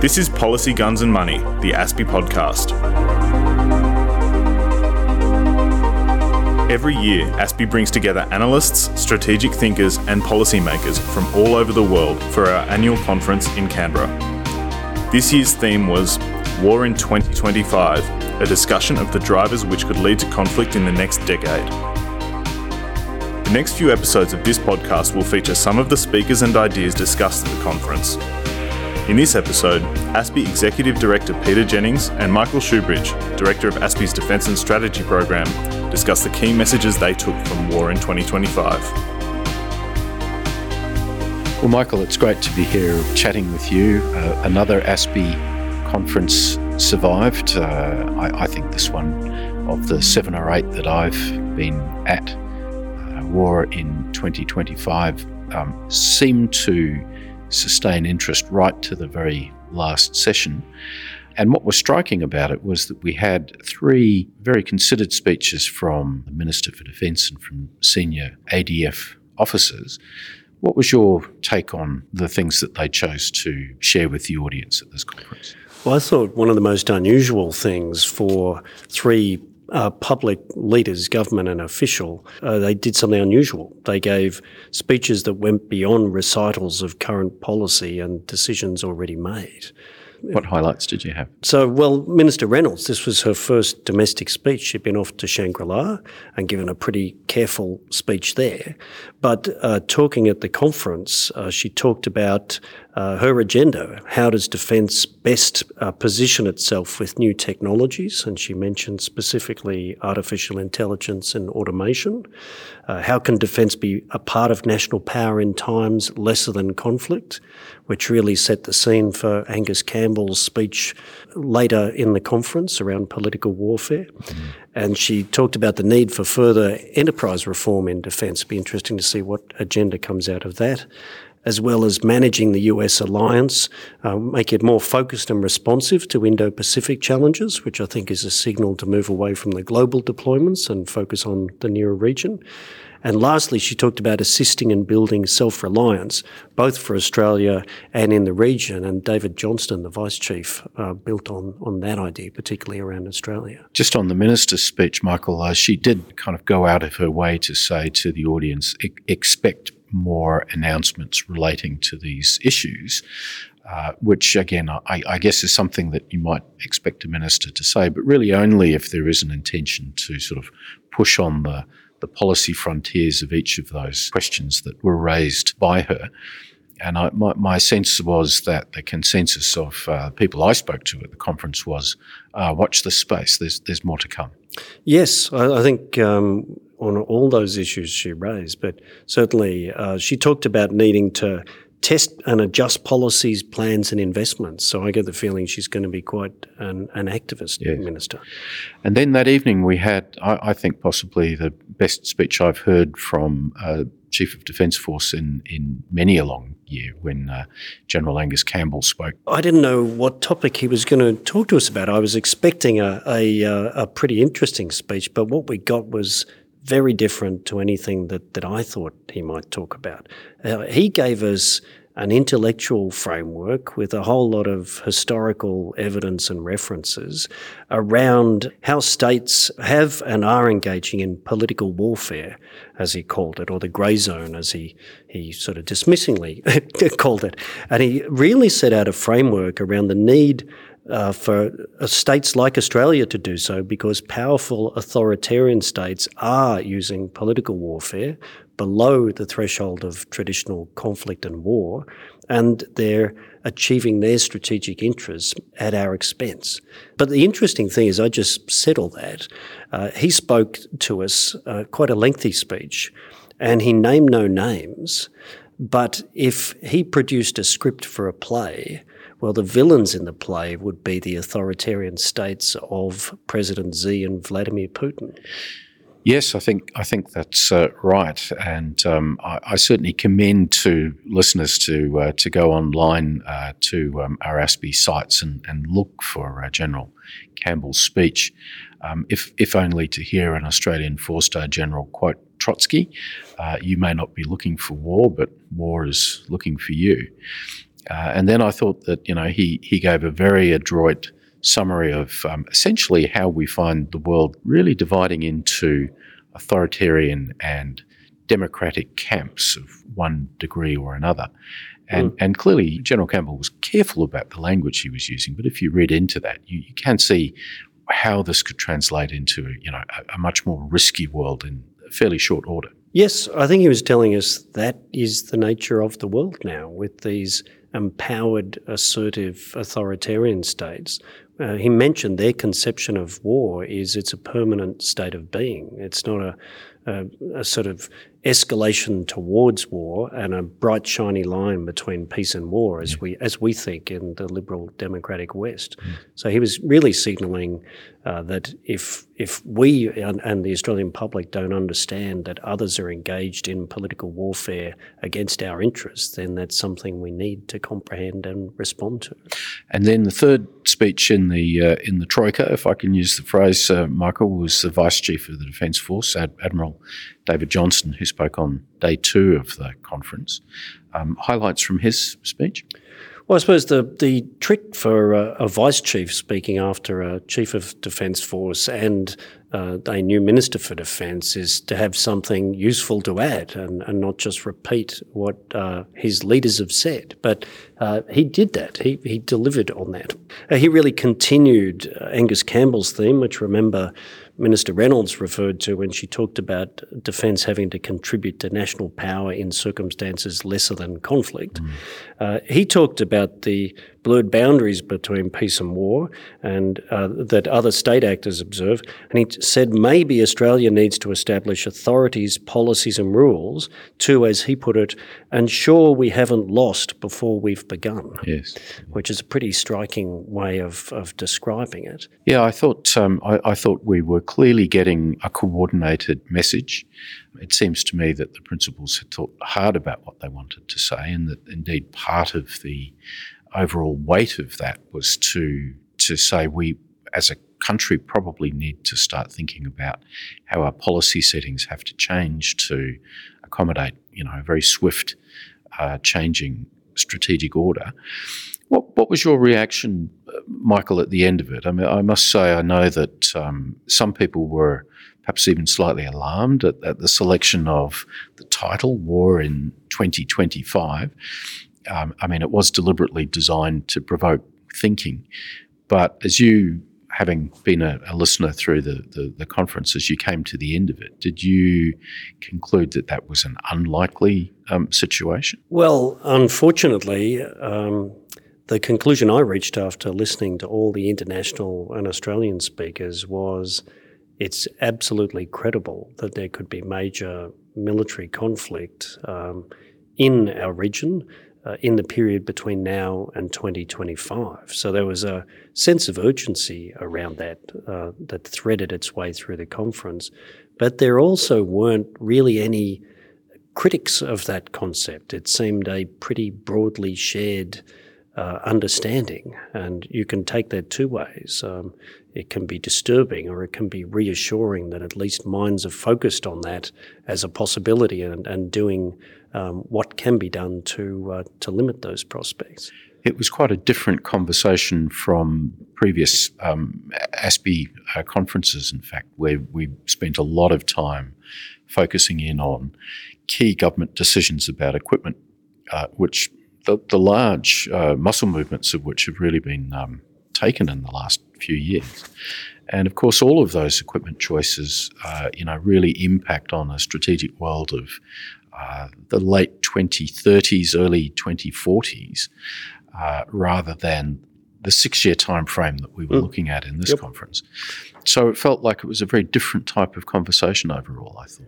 This is Policy Guns and Money, the ASPI podcast. Every year, ASPI brings together analysts, strategic thinkers, and policymakers from all over the world for our annual conference in Canberra. This year's theme was War in 2025, a discussion of the drivers which could lead to conflict in the next decade. The next few episodes of this podcast will feature some of the speakers and ideas discussed at the conference. In this episode, ASPI Executive Director Peter Jennings and Michael Shoebridge, Director of ASPI's Defence and Strategy Program, discuss the key messages they took from war in 2025. Well, Michael, it's great to be here chatting with you. Uh, another ASPI conference survived. Uh, I, I, think this one of the seven or eight that I've been at, uh, war in 2025, um, seemed to sustain interest right to the very last session. And what was striking about it was that we had three very considered speeches from the Minister for Defence and from senior ADF officers. What was your take on the things that they chose to share with the audience at this conference? Well, I thought one of the most unusual things for three uh, public leaders, government and official, uh, they did something unusual. They gave speeches that went beyond recitals of current policy and decisions already made. What highlights did you have? So, well, Minister Reynolds, this was her first domestic speech. She'd been off to Shangri La and given a pretty careful speech there. But uh, talking at the conference, uh, she talked about uh, her agenda. How does defence best uh, position itself with new technologies? And she mentioned specifically artificial intelligence and automation. Uh, how can defence be a part of national power in times lesser than conflict? Which really set the scene for Angus Campbell's speech later in the conference around political warfare. Mm-hmm. And she talked about the need for further enterprise reform in defence. Be interesting to see what agenda comes out of that as well as managing the US alliance, uh, make it more focused and responsive to Indo Pacific challenges, which I think is a signal to move away from the global deployments and focus on the nearer region. And lastly, she talked about assisting and building self reliance, both for Australia and in the region. And David Johnston, the Vice Chief, uh, built on, on that idea, particularly around Australia. Just on the Minister's speech, Michael, uh, she did kind of go out of her way to say to the audience, expect more announcements relating to these issues. Uh, which again, I, I, guess is something that you might expect a minister to say, but really only if there is an intention to sort of push on the the policy frontiers of each of those questions that were raised by her. And I, my, my, sense was that the consensus of uh, people I spoke to at the conference was uh, watch this space, there's, there's more to come. Yes, I, I think um, on all those issues she raised, but certainly uh, she talked about needing to test and adjust policies, plans, and investments. So I get the feeling she's going to be quite an, an activist yes. minister. And then that evening we had, I, I, think, possibly the best speech I've heard from uh, Chief of Defence Force in, in many a long year when uh, General Angus Campbell spoke. I didn't know what topic he was going to talk to us about. I was expecting a, a, uh, a pretty interesting speech, but what we got was very different to anything that, that I thought he might talk about. Uh, he gave us an intellectual framework with a whole lot of historical evidence and references around how states have and are engaging in political warfare, as he called it, or the grey zone, as he, he sort of dismissingly called it. And he really set out a framework around the need uh, for uh, states like Australia to do so because powerful authoritarian states are using political warfare below the threshold of traditional conflict and war, and they're achieving their strategic interests at our expense. But the interesting thing is, I just said all that. Uh, he spoke to us uh, quite a lengthy speech, and he named no names. But if he produced a script for a play, well, the villains in the play would be the authoritarian states of President Xi and Vladimir Putin. Yes, I think I think that's uh, right, and um, I, I, certainly commend to listeners to uh, to go online uh, to um, our ASPI sites and, and look for uh, General Campbell's speech, um, if if only to hear an Australian four-star general quote Trotsky. Uh, you may not be looking for war, but war is looking for you. Uh, and then I thought that you know he he gave a very adroit summary of um, essentially how we find the world really dividing into authoritarian and democratic camps of one degree or another. And, mm. and clearly, General Campbell was careful about the language he was using. But if you read into that, you, you can see how this could translate into you know a, a much more risky world in fairly short order. Yes, I think he was telling us that is the nature of the world now with these empowered, assertive, authoritarian states. Uh, he mentioned their conception of war is it's a permanent state of being. It's not a, a, a, sort of escalation towards war and a bright shiny line between peace and war as we as we think in the liberal democratic West. Mm. So he was really signalling uh, that if if we and, the Australian public don't understand that others are engaged in political warfare against our interests, then that's something we need to comprehend and respond to. And then the third speech in the uh, in the troika, if I can use the phrase, uh, Michael, was the Vice Chief of the Defence Force, Ad- Admiral David Johnston, who spoke on day two of the conference. Um, highlights from his speech. Well, I suppose the, the trick for a, a vice chief speaking after a chief of defence force and uh, a new minister for defence is to have something useful to add and, and not just repeat what uh, his leaders have said. But uh, he did that. He, he delivered on that. Uh, he really continued uh, Angus Campbell's theme, which remember Minister Reynolds referred to when she talked about defence having to contribute to national power in circumstances lesser than conflict. Mm. Uh, he talked about the blurred boundaries between peace and war, and uh, that other state actors observe. And he said maybe Australia needs to establish authorities, policies, and rules to, as he put it, ensure we haven't lost before we've begun. Yes, which is a pretty striking way of, of describing it. Yeah, I thought um, I, I thought we were clearly getting a coordinated message. It seems to me that the principals had thought hard about what they wanted to say, and that indeed part of the overall weight of that was to to say we as a country probably need to start thinking about how our policy settings have to change to accommodate you know a very swift uh, changing strategic order. What what was your reaction, Michael, at the end of it? I mean, I must say I know that um, some people were perhaps even slightly alarmed at, at the selection of the title "War in 2025." Um, I mean, it was deliberately designed to provoke thinking. But as you, having been a, a listener through the, the, the, conference, as you came to the end of it, did you conclude that that was an unlikely um, situation? Well, unfortunately, um, the conclusion I reached after listening to all the international and Australian speakers was it's absolutely credible that there could be major military conflict um, in our region uh, in the period between now and 2025. So there was a sense of urgency around that uh, that threaded its way through the conference. But there also weren't really any critics of that concept. It seemed a pretty broadly shared uh, understanding, and you can take that two ways. Um, it can be disturbing or it can be reassuring that at least minds are focused on that as a possibility and, and doing um, what can be done to uh, to limit those prospects. It was quite a different conversation from previous um, ASPI uh, conferences, in fact, where we spent a lot of time focusing in on key government decisions about equipment, uh, which the, the large uh, muscle movements of which have really been um, taken in the last few years. And of course, all of those equipment choices, uh, you know, really impact on a strategic world of uh, the late 2030s, early 2040s, uh, rather than the six-year time frame that we were mm. looking at in this yep. conference. So it felt like it was a very different type of conversation overall. I thought.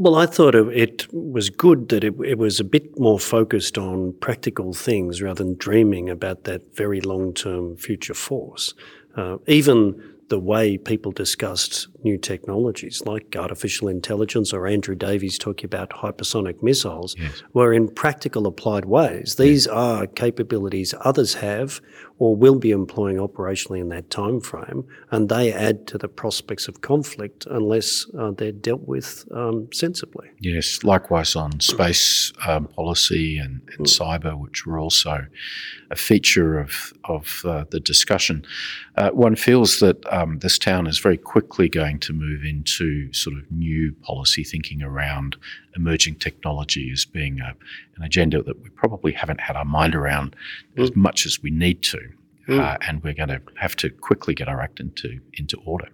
Well, I thought it was good that it, it, was a bit more focused on practical things rather than dreaming about that very long term future force. Uh, even the way people discussed new technologies like artificial intelligence or Andrew Davies talking about hypersonic missiles yes. were in practical applied ways. These yes. are capabilities others have or will be employing operationally in that time frame, and they add to the prospects of conflict unless uh, they're dealt with um, sensibly. Yes, likewise on space um, policy and, and mm. cyber, which were also a feature of of uh, the discussion. Uh, one feels that um, this town is very quickly going to move into sort of new policy thinking around emerging technology as being a, an agenda that we probably haven't had our mind around mm. as much as we need to, mm. uh, and we're going to have to quickly get our act into into order.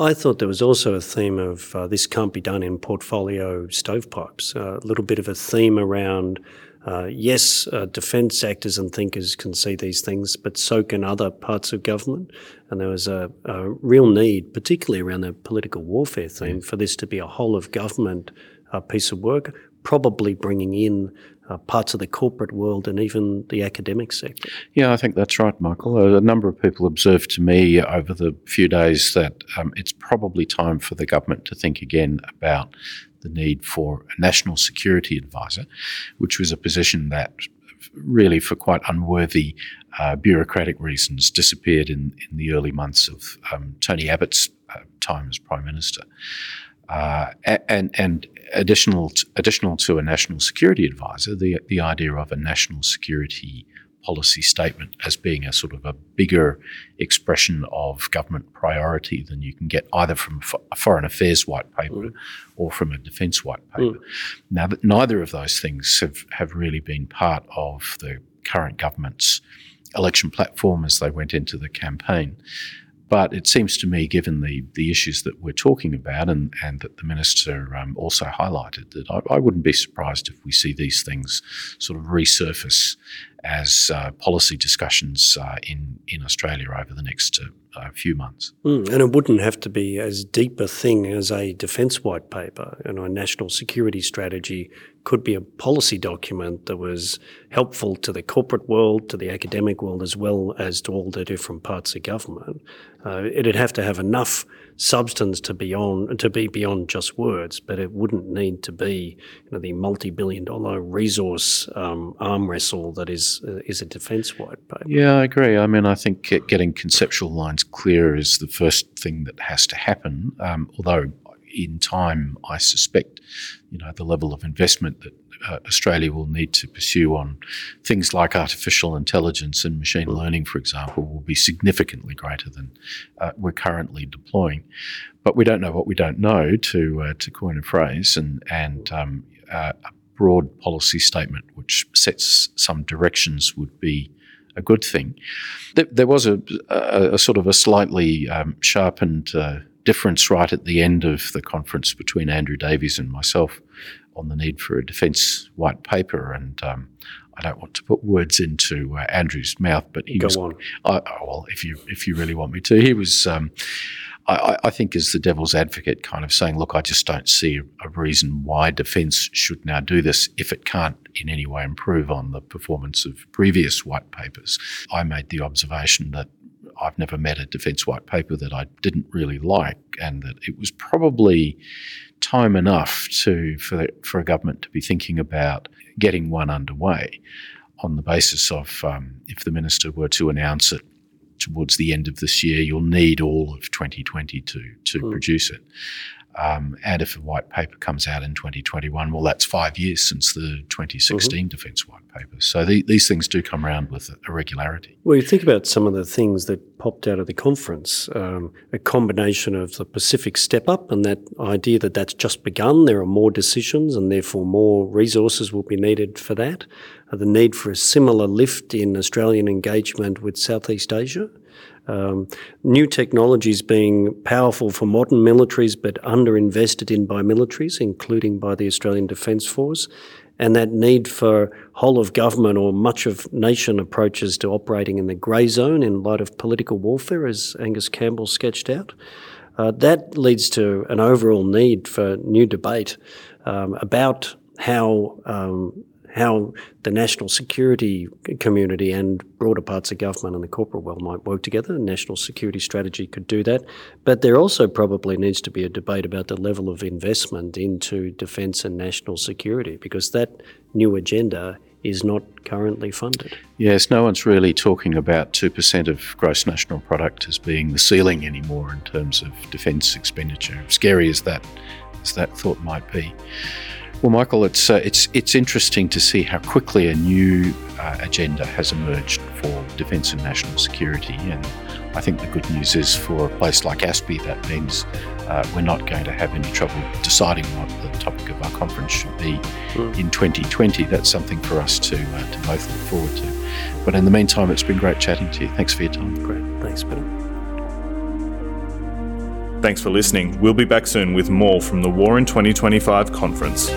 I thought there was also a theme of uh, this can't be done in portfolio stovepipes. Uh, a little bit of a theme around uh, yes, uh, defence actors and thinkers can see these things, but so can other parts of government. And there was a, a real need, particularly around the political warfare theme, for this to be a whole of government uh, piece of work, probably bringing in uh, parts of the corporate world and even the academic sector. Yeah, I think that's right, Michael. A number of people observed to me over the few days that um, it's probably time for the government to think again about the need for a national security advisor, which was a position that really, for quite unworthy uh, bureaucratic reasons, disappeared in, in the early months of um, Tony Abbott's uh, time as Prime Minister. Uh, and and additional to, additional to a national security advisor, the the idea of a national security policy statement as being a sort of a bigger expression of government priority than you can get either from a foreign affairs white paper mm. or from a defence white paper. Mm. Now, but neither of those things have, have really been part of the current government's election platform as they went into the campaign. But it seems to me, given the, the issues that we're talking about and, and that the Minister um, also highlighted, that I, I, wouldn't be surprised if we see these things sort of resurface as uh, policy discussions uh, in, in Australia over the next uh, few months. Mm, and it wouldn't have to be as deep a thing as a defence white paper. Know, a national security strategy could be a policy document that was helpful to the corporate world, to the academic world, as well as to all the different parts of government. Uh, it'd have to have enough substance to be on to be beyond just words, but it wouldn't need to be you know, the multi-billion-dollar resource um, arm wrestle that is uh, is a defence white paper. Yeah, I agree. I mean, I think getting conceptual lines clear is the first thing that has to happen. Um, although in time, I suspect, you know, the level of investment that uh, Australia will need to pursue on things like artificial intelligence and machine learning, for example, will be significantly greater than uh, we're currently deploying. But we don't know what we don't know, to uh, to coin a phrase, and and um, uh, a broad policy statement which sets some directions would be a good thing. There, was a, a, a, sort of a slightly um, sharpened uh, difference right at the end of the conference between Andrew Davies and myself on the need for a defence white paper. And um, I don't want to put words into uh, Andrew's mouth, but he Go was. On. I, oh, well, if you if you really want me to, he was. Um, I, I, think as the devil's advocate, kind of saying, "Look, I just don't see a reason why defence should now do this if it can't in any way improve on the performance of previous white papers." I made the observation that I've never met a defence white paper that I didn't really like, and that it was probably time enough to for for a government to be thinking about getting one underway on the basis of um, if the minister were to announce it towards the end of this year, you'll need all of 2020 to to mm. produce it. Um, and if a white paper comes out in 2021, well, that's five years since the 2016 mm-hmm. Defence White Paper. So the, these things do come around with irregularity. Well, you think about some of the things that popped out of the conference um, a combination of the Pacific Step Up and that idea that that's just begun. There are more decisions and therefore more resources will be needed for that. Uh, the need for a similar lift in Australian engagement with Southeast Asia. Um, new technologies being powerful for modern militaries but underinvested in by militaries, including by the Australian Defence Force, and that need for whole of government or much of nation approaches to operating in the grey zone in light of political warfare, as Angus Campbell sketched out. Uh, that leads to an overall need for new debate um, about how um, how the national security community and broader parts of government and the corporate world might work together. The national security strategy could do that. But there also probably needs to be a debate about the level of investment into defence and national security because that new agenda is not currently funded. Yes, no one's really talking about 2% of gross national product as being the ceiling anymore in terms of defence expenditure. Scary as that as that thought might be. Well, Michael, it's uh, it's it's interesting to see how quickly a new uh, agenda has emerged for defence and national security, and I think the good news is for a place like ASPI, that means uh, we're not going to have any trouble deciding what the topic of our conference should be mm. in 2020. That's something for us to uh, to both look forward to. But in the meantime, it's been great chatting to you. Thanks for your time. Great, thanks, Peter. Thanks for listening. We'll be back soon with more from the War in 2025 conference.